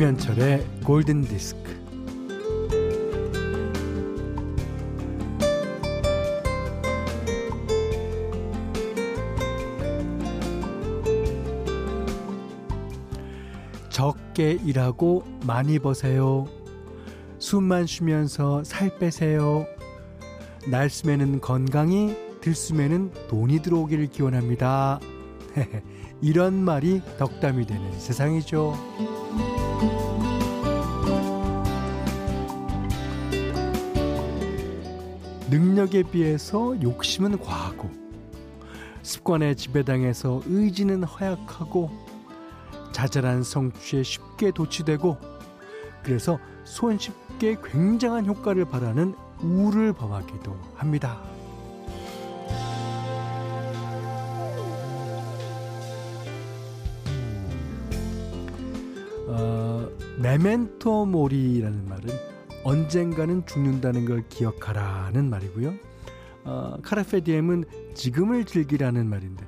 김현철의 골든 디스크. 적게 일하고 많이 버세요. 숨만 쉬면서 살 빼세요. 날숨에는 건강이, 들숨에는 돈이 들어오기를 기원합니다. 이런 말이 덕담이 되는 세상이죠. 능력에 비해서 욕심은 과하고 습관에 지배당해서 의지는 허약하고 자잘한 성취에 쉽게 도취되고 그래서 손쉽게 굉장한 효과를 바라는 우를 범하기도 합니다. 어, 메멘토 모리라는 말은 언젠가는 죽는다는 걸 기억하라는 말이고요. 어, 카라페 디엠은 지금을 즐기라는 말인데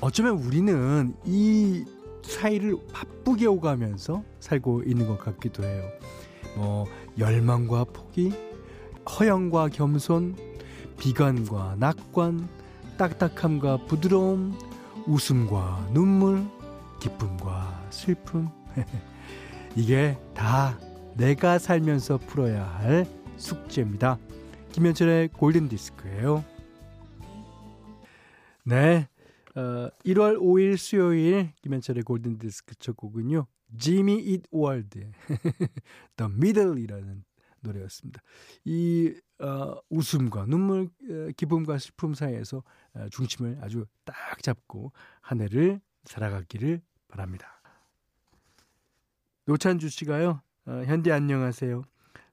어쩌면 우리는 이 사이를 바쁘게 오가면서 살고 있는 것 같기도 해요. 뭐 열망과 포기, 허영과 겸손, 비관과 낙관, 딱딱함과 부드러움, 웃음과 눈물, 기쁨과 슬픔. 이게 다 내가 살면서 풀어야 할 숙제입니다. 김현철의 골든 디스크예요. 네. 어, 1월 5일 수요일 김현철의 골든 디스크 첫 곡은요. Jimmy Eat World The Middle이라는 노래였습니다. 이 어, 웃음과 눈물, 어, 기쁨과 슬픔 사이에서 어, 중심을 아주 딱 잡고 한 해를 살아가기를 바랍니다. 노찬주 씨가요. 어, 현디 안녕하세요.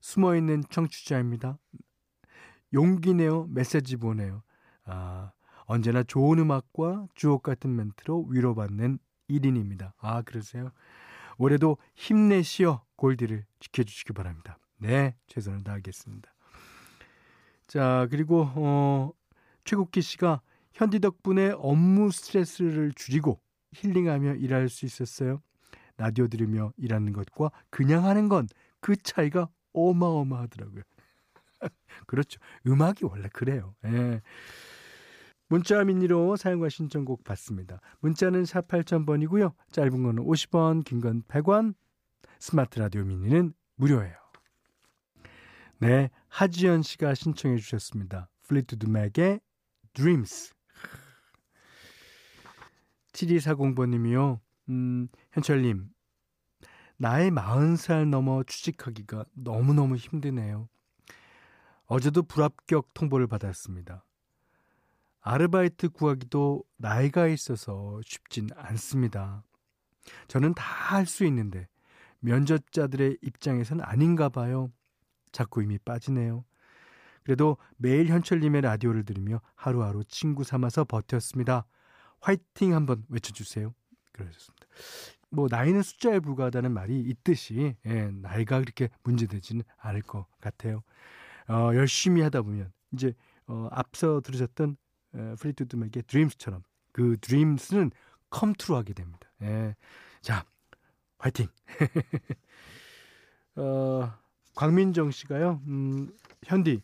숨어있는 청취자입니다. 용기 내어 메시지 보내요. 아, 언제나 좋은 음악과 주옥 같은 멘트로 위로받는 1인입니다. 아, 그러세요? 올해도 힘내시어 골디를 지켜주시기 바랍니다. 네, 최선을 다하겠습니다. 자, 그리고, 어, 최국기 씨가 현디 덕분에 업무 스트레스를 줄이고 힐링하며 일할 수 있었어요. 라디오 들으며 일하는 것과 그냥 하는 건 그 차이가 어마어마하더라고요. 그렇죠. 음악이 원래 그래요. 예. 문자 미니로 사용과 신청곡 받습니다. 문자는 샵 8000번이고요. 짧은 거는 50원, 긴 건 100원. 스마트 라디오 미니는 무료예요. 네, 하지연 씨가 신청해 주셨습니다. Fleetwood Mac의 Dreams. 7240번님이요. 음, 현철님, 나이 40살 넘어 취직하기가 너무너무 힘드네요. 어제도 불합격 통보를 받았습니다. 아르바이트 구하기도 나이가 있어서 쉽진 않습니다. 저는 다 할 수 있는데 면접자들의 입장에선 아닌가 봐요. 자꾸 힘이 빠지네요. 그래도 매일 현철님의 라디오를 들으며 하루하루 친구 삼아서 버텼습니다. 화이팅 한번 외쳐주세요. 그러셨습니다. 뭐 나이는 숫자에 불과하다는 말이 있듯이 예, 나이가 그렇게 문제되지는 않을 것 같아요. 어, 열심히 하다 보면 이제 어, 앞서 들으셨던 어, Fleetwood Mac의 Dreams처럼 그 드림스는 컴트루 하게 됩니다. 예. 자, 화이팅! 어, 광민정 씨가요, 음, 현디,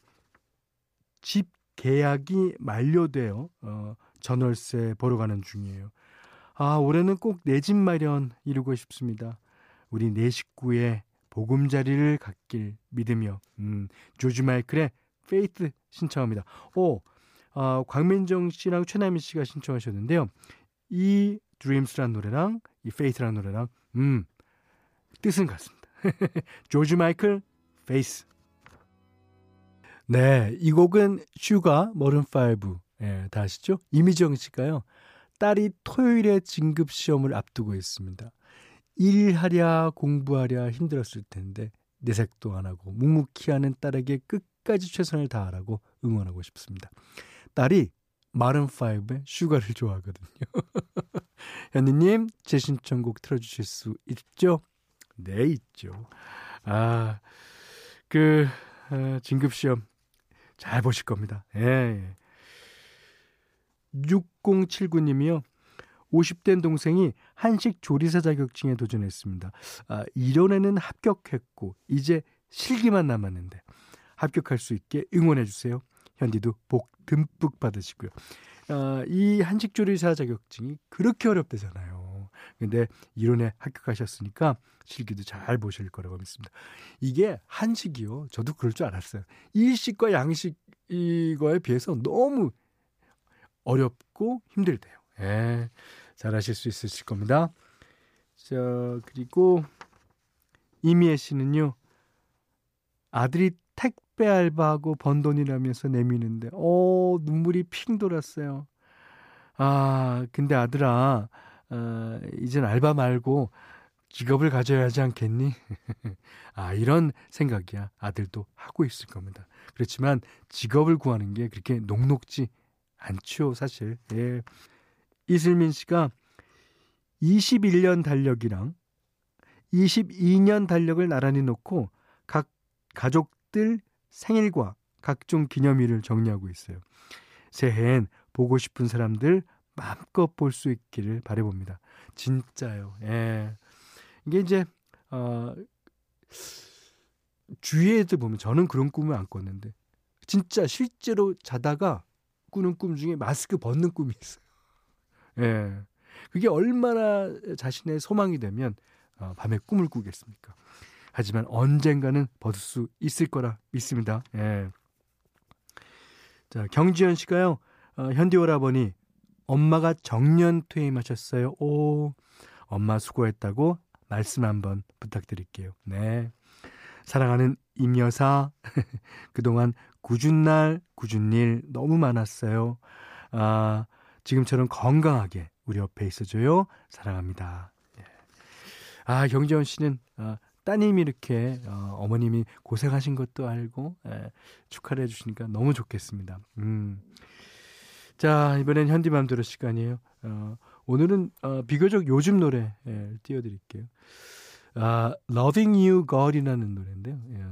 집 계약이 만료되어, 어, 전월세 보러 가는 중이에요. 아, 올해는 꼭 내 집 마련 이루고 싶습니다. 우리 네 식구의 보금자리를 갖길 믿으며, 음, 조지 마이클의 Faith 신청합니다. 오, 어, 광민정 씨랑 최나미 씨가 신청하셨는데요. 이 Dreams란 노래랑 이 Faith란 노래랑, 음, 뜻은 같습니다. 조지 마이클, Faith. 네, 이 곡은 Sugar Maroon 5 예, 다 아시죠? 이미정 씨가요. 딸이 토요일에 진급 시험을 앞두고 있습니다. 일하랴 공부하랴 힘들었을 텐데 내색도 안 하고 묵묵히 하는 딸에게 끝까지 최선을 다하라고 응원하고 싶습니다. 딸이 마른5의 슈가를 좋아하거든요. 현니님, 제 신청곡 틀어주실 수 있죠? 네, 있죠. 아, 그, 어, 진급시험 잘 보실 겁니다. 예. 6079님이요. 50된 동생이 한식 조리사 자격증에 도전했습니다. 아, 이론에는 합격했고 이제 실기만 남았는데 합격할 수 있게 응원해 주세요. 현디도 복 듬뿍 받으시고요. 아, 이 한식 조리사 자격증이 그렇게 어렵대잖아요. 근데 이론에 합격하셨으니까 실기도 잘 보실 거라고 믿습니다. 이게 한식이요. 저도 그럴 줄 알았어요. 일식과 양식 이거에 비해서 너무 어렵고 힘들대요. 예. 잘하실 수 있으실 겁니다. 자, 그리고 이미애 씨는요. 아들이 택배 알바하고 번 돈이라면서 내미는데 어, 눈물이 핑 돌았어요. 아, 근데 아들아, 어, 이젠 알바 말고 직업을 가져야 하지 않겠니? 아, 이런 생각이야. 아들도 하고 있을 겁니다. 그렇지만 직업을 구하는 게 그렇게 녹록지 않죠, 사실. 예. 이슬민 씨가 21년 달력이랑 22년 달력을 나란히 놓고 각 가족들 생일과 각종 기념일을 정리하고 있어요. 새해엔 보고 싶은 사람들 마음껏 볼 수 있기를 바래봅니다. 진짜요. 예. 이게 이제 어 주위에도 보면 저는 그런 꿈을 안 꿨는데 진짜 실제로 자다가 꾸는 꿈 중에 마스크 벗는 꿈이 있어요. 예. 그게 얼마나 자신의 소망이 되면 어, 밤에 꿈을 꾸겠습니까? 하지만 언젠가는 벗을 수 있을 거라 믿습니다. 예. 자, 경지현 씨가요, 어, 현디 오라버니, 엄마가 정년 퇴임하셨어요. 오, 엄마 수고했다고 말씀 한번 부탁드릴게요. 네. 사랑하는 임여사, 그동안 굳은 날, 굳은 일 너무 많았어요. 아, 지금처럼 건강하게 우리 옆에 있어줘요. 사랑합니다. 예. 아, 경재원 씨는 아, 따님이 이렇게 어, 어머님이 고생하신 것도 알고 예, 축하를 해주시니까 너무 좋겠습니다. 음. 자, 이번엔 현디맘대로 시간이에요. 어, 오늘은 어, 비교적 요즘 노래 예, 띄워드릴게요. 아, Loving You God이라는 노래인데요. 예,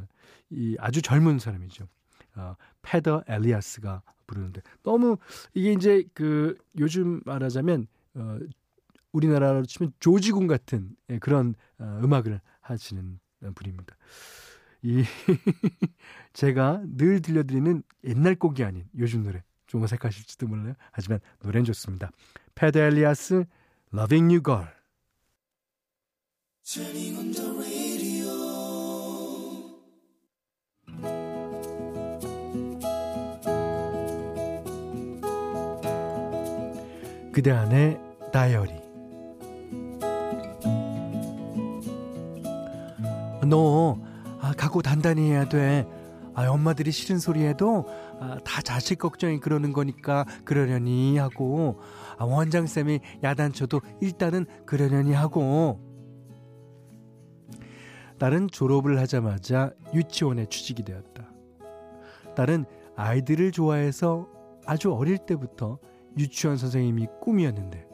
이 아주 젊은 사람이죠. 어, 페더 엘리아스가 부르는데 너무 이게 이제 그 요즘 말하자면 어, 우리나라로 치면 조지군 같은 예, 그런 어, 음악을 하시는 분입니다. 이 제가 늘 들려드리는 옛날 곡이 아닌 요즘 노래 좀 어색하실지도 몰라요. 하지만 노래는 좋습니다. 페더 엘리아스 Loving You Girl 그대 안의 다이어리. 너 아, 각오 단단히 해야 돼. 아, 엄마들이 싫은 소리 해도 아, 다 자식 걱정이 그러는 거니까 그러려니 하고. 아, 원장쌤이 야단쳐도 일단은 그러려니 하고 딸은 졸업을 하자마자 유치원에 취직이 되었다. 딸은 아이들을 좋아해서 아주 어릴 때부터 유치원 선생님이 꿈이었는데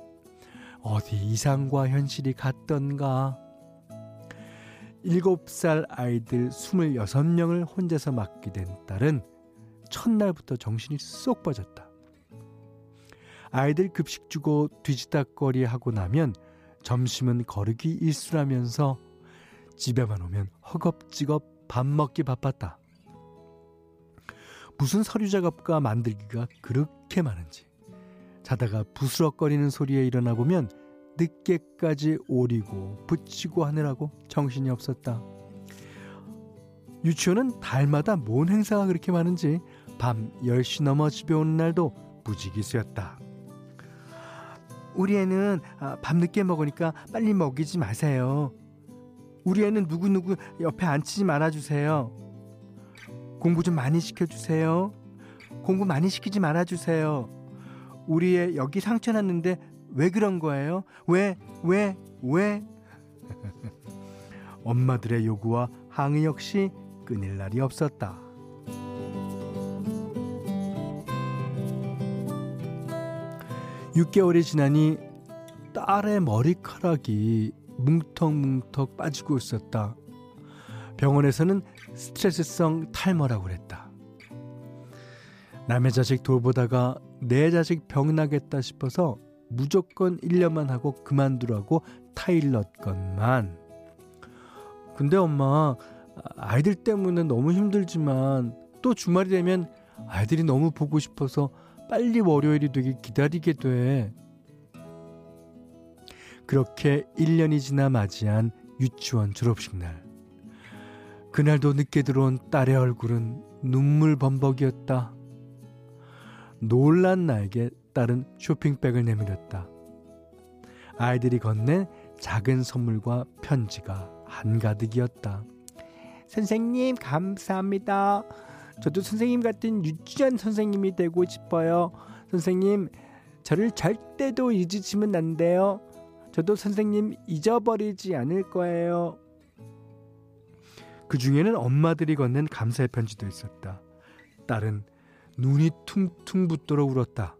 어디 이상과 현실이 같던가 7살 아이들 26명을 혼자서 맡게 된 딸은 첫날부터 정신이 쏙 빠졌다. 아이들 급식 주고 뒤지다거리 하고 나면 점심은 거르기 일수라면서 집에만 오면 허겁지겁 밥 먹기 바빴다. 무슨 서류 작업과 만들기가 그렇게 많은지 자다가 부스럭거리는 소리에 일어나 보면 늦게까지 오리고 붙이고 하느라고 정신이 없었다. 유치원은 달마다 뭔 행사가 그렇게 많은지 밤 10시 넘어 집에 오는 날도 무지기수였다. 우리 애는 아, 밤늦게 먹으니까 빨리 먹이지 마세요. 우리 애는 누구누구 옆에 앉히지 말아주세요. 공부 좀 많이 시켜주세요. 공부 많이 시키지 말아주세요. 우리의 여기 상처 났는데 왜 그런 거예요? 왜, 왜, 왜? 엄마들의 요구와 항의 역시 끊일 날이 없었다. (6개월이) 지나니 딸의 머리카락이 뭉텅뭉텅 빠지고 있었다. 병원에서는 스트레스성 탈모라고 그랬다. 남의 자식 돌보다가 내 자식 병나겠다 싶어서 무조건 1년만 하고 그만두라고 타일렀건만. 근데 엄마, 아이들 때문에 너무 힘들지만 또 주말이 되면 아이들이 너무 보고 싶어서 빨리 월요일이 되길 기다리게 돼. 그렇게 1년이 지나 맞이한 유치원 졸업식 날. 그날도 늦게 들어온 딸의 얼굴은 눈물 범벅이었다. 놀란 나에게 딸은 쇼핑백을 내밀었다. 아이들이 건넨 작은 선물과 편지가 한가득이었다. 선생님, 감사합니다. 저도 선생님 같은 유치원 선생님이 되고 싶어요. 선생님, 저를 절대도 잊으시면 안 돼요. 저도 선생님 잊어버리지 않을 거예요. 그 중에는 엄마들이 건넨 감사의 편지도 있었다. 딸은 눈이 퉁퉁 붓도록 울었다.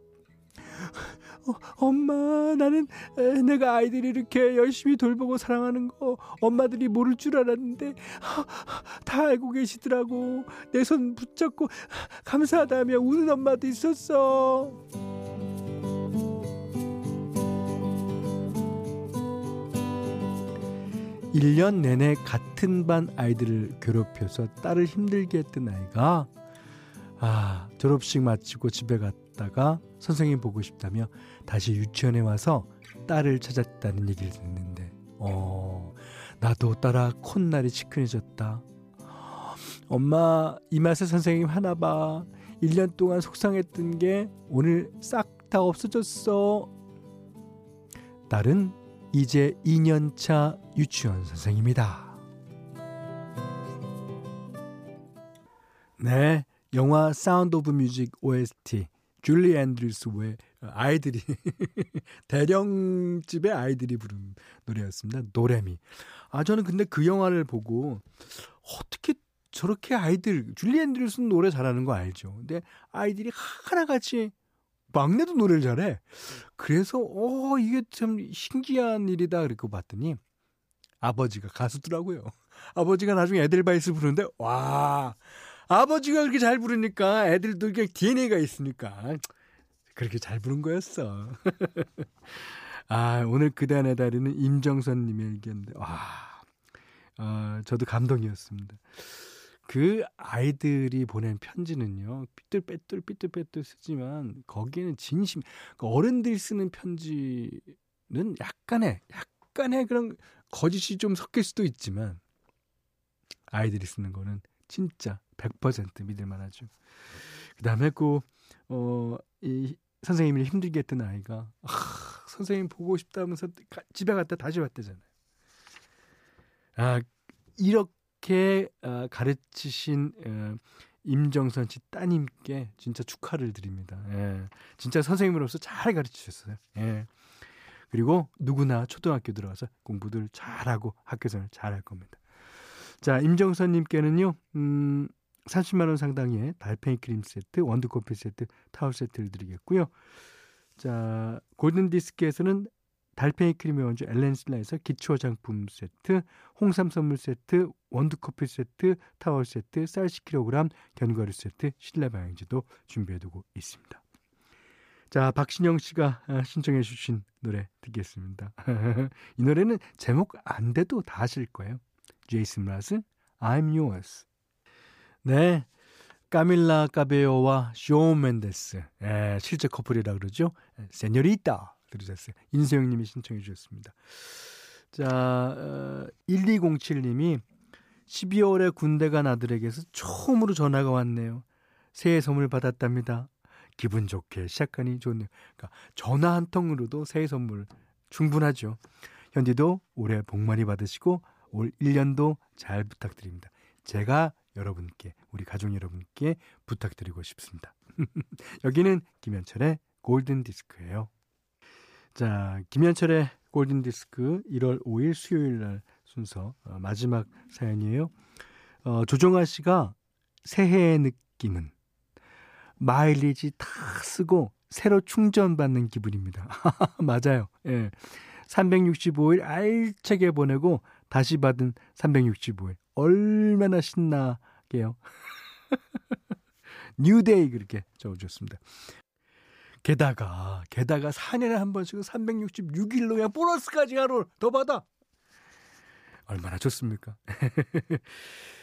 어, 엄마, 나는 에, 내가 아이들이 이렇게 열심히 돌보고 사랑하는 거 엄마들이 모를 줄 알았는데 하, 다 알고 계시더라고. 내 손 붙잡고 감사하다며 우는 엄마도 있었어. 1년 내내 같은 반 아이들을 괴롭혀서 딸을 힘들게 했던 아이가 아, 졸업식 마치고 집에 갔다가 선생님 보고 싶다며 다시 유치원에 와서 딸을 찾았다는 얘기를 듣는데 어, 나도 따라 콧날이 시큰해졌다. 엄마, 이 맛에 선생님 하나 봐. 1년 동안 속상했던 게 오늘 싹 다 없어졌어. 딸은 이제 2년차 유치원 선생입니다. 네, 영화 사운드 오브 뮤직 OST 줄리 앤드루스 외 아이들이 대령집의 아이들이 부른 노래였습니다. 노래미. 아 저는 근데 그 영화를 보고 어떻게 저렇게 아이들 줄리 앤드루스는 노래 잘하는 거 알죠. 근데 아이들이 하나같이 막내도 노래를 잘해. 그래서 어 이게 참 신기한 일이다 그렇게 봤더니 아버지가 가수더라고요. 아버지가 나중에 에델바이스 부르는데 와 아버지가 그렇게 잘 부르니까 애들도 그냥 DNA가 있으니까 그렇게 잘 부른 거였어. 아 오늘 그단의 다리는 임정선님의 의견인데 와 어, 저도 감동이었습니다. 그 아이들이 보낸 편지는요, 삐뚤빼뚤 삐뚤빼뚤 쓰지만 거기에는 진심, 그 어른들이 쓰는 편지는 약간의, 약간의 그런 거짓이 좀 섞일 수도 있지만 아이들이 쓰는 거는 진짜 100% 믿을 만 하죠. 그 다음에 그, 어, 이 선생님이 힘들게 했던 아이가, 아, 선생님 보고 싶다면서 집에 갔다 다시 왔대잖아요. 아, 이렇게 이렇게 어, 가르치신 어, 임정선 씨 따님께 진짜 축하를 드립니다. 예. 진짜 선생님으로서 잘 가르치셨어요. 예. 그리고 누구나 초등학교 들어가서 공부들 잘하고 학교 생활 잘할 겁니다. 자, 임정선님께는요, 음, 30만원 상당의 달팽이 크림 세트, 원두커피 세트, 타월 세트를 드리겠고요. 자, 골든디스크에서는 달팽이 크림의 원주 엘렌슬라에서 기초 화장품 세트, 홍삼 선물 세트, 원두커피 세트, 타월 세트, 쌀 10kg, 견과류 세트, 실내 방향지도 준비해두고 있습니다. 자, 박신영 씨가 아, 신청해 주신 노래 듣겠습니다. 이 노래는 제목 안 돼도 다 아실 거예요. 제이슨 라스, I'm Yours. 네, 까밀라 까베오와 쇼 맨데스, 예, 실제 커플이라 그러죠. 세뇨리타 들으셨어요. 인세영님이 신청해 주셨습니다. 자, 어, 1207님이 12월에 군대 간 아들에게서 처음으로 전화가 왔네요. 새해 선물 받았답니다. 기분 좋게 시작하니 좋네요. 그러니까 전화 한 통으로도 새해 선물 충분하죠. 현디도 올해 복 많이 받으시고 올 1년도 잘 부탁드립니다. 제가 여러분께 우리 가족 여러분께 부탁드리고 싶습니다. 여기는 김현철의 골든 디스크예요. 자, 김현철의 골든 디스크 1월 5일 수요일 날 순서 어, 마지막 사연이에요. 어, 조정아 씨가 새해의 느낌은 마일리지 다 쓰고 새로 충전받는 기분입니다. 맞아요. 예. 365일 알차게 보내고 다시 받은 365일. 얼마나 신나게요. 뉴데이 그렇게 적어줬습니다. 게다가 게다가 4년에 한 번씩 366일로 그냥 보너스까지 하루 더 받아. 얼마나 좋습니까?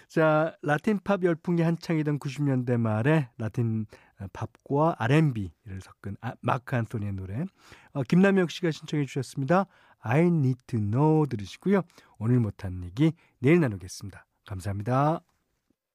자, 라틴 팝 열풍이 한창이던 90년대 말에 라틴 팝과 R&B를 섞은 아, 마크 안토니의 노래 어, 김남혁 씨가 신청해 주셨습니다. I need to know 들으시고요. 오늘 못한 얘기 내일 나누겠습니다. 감사합니다.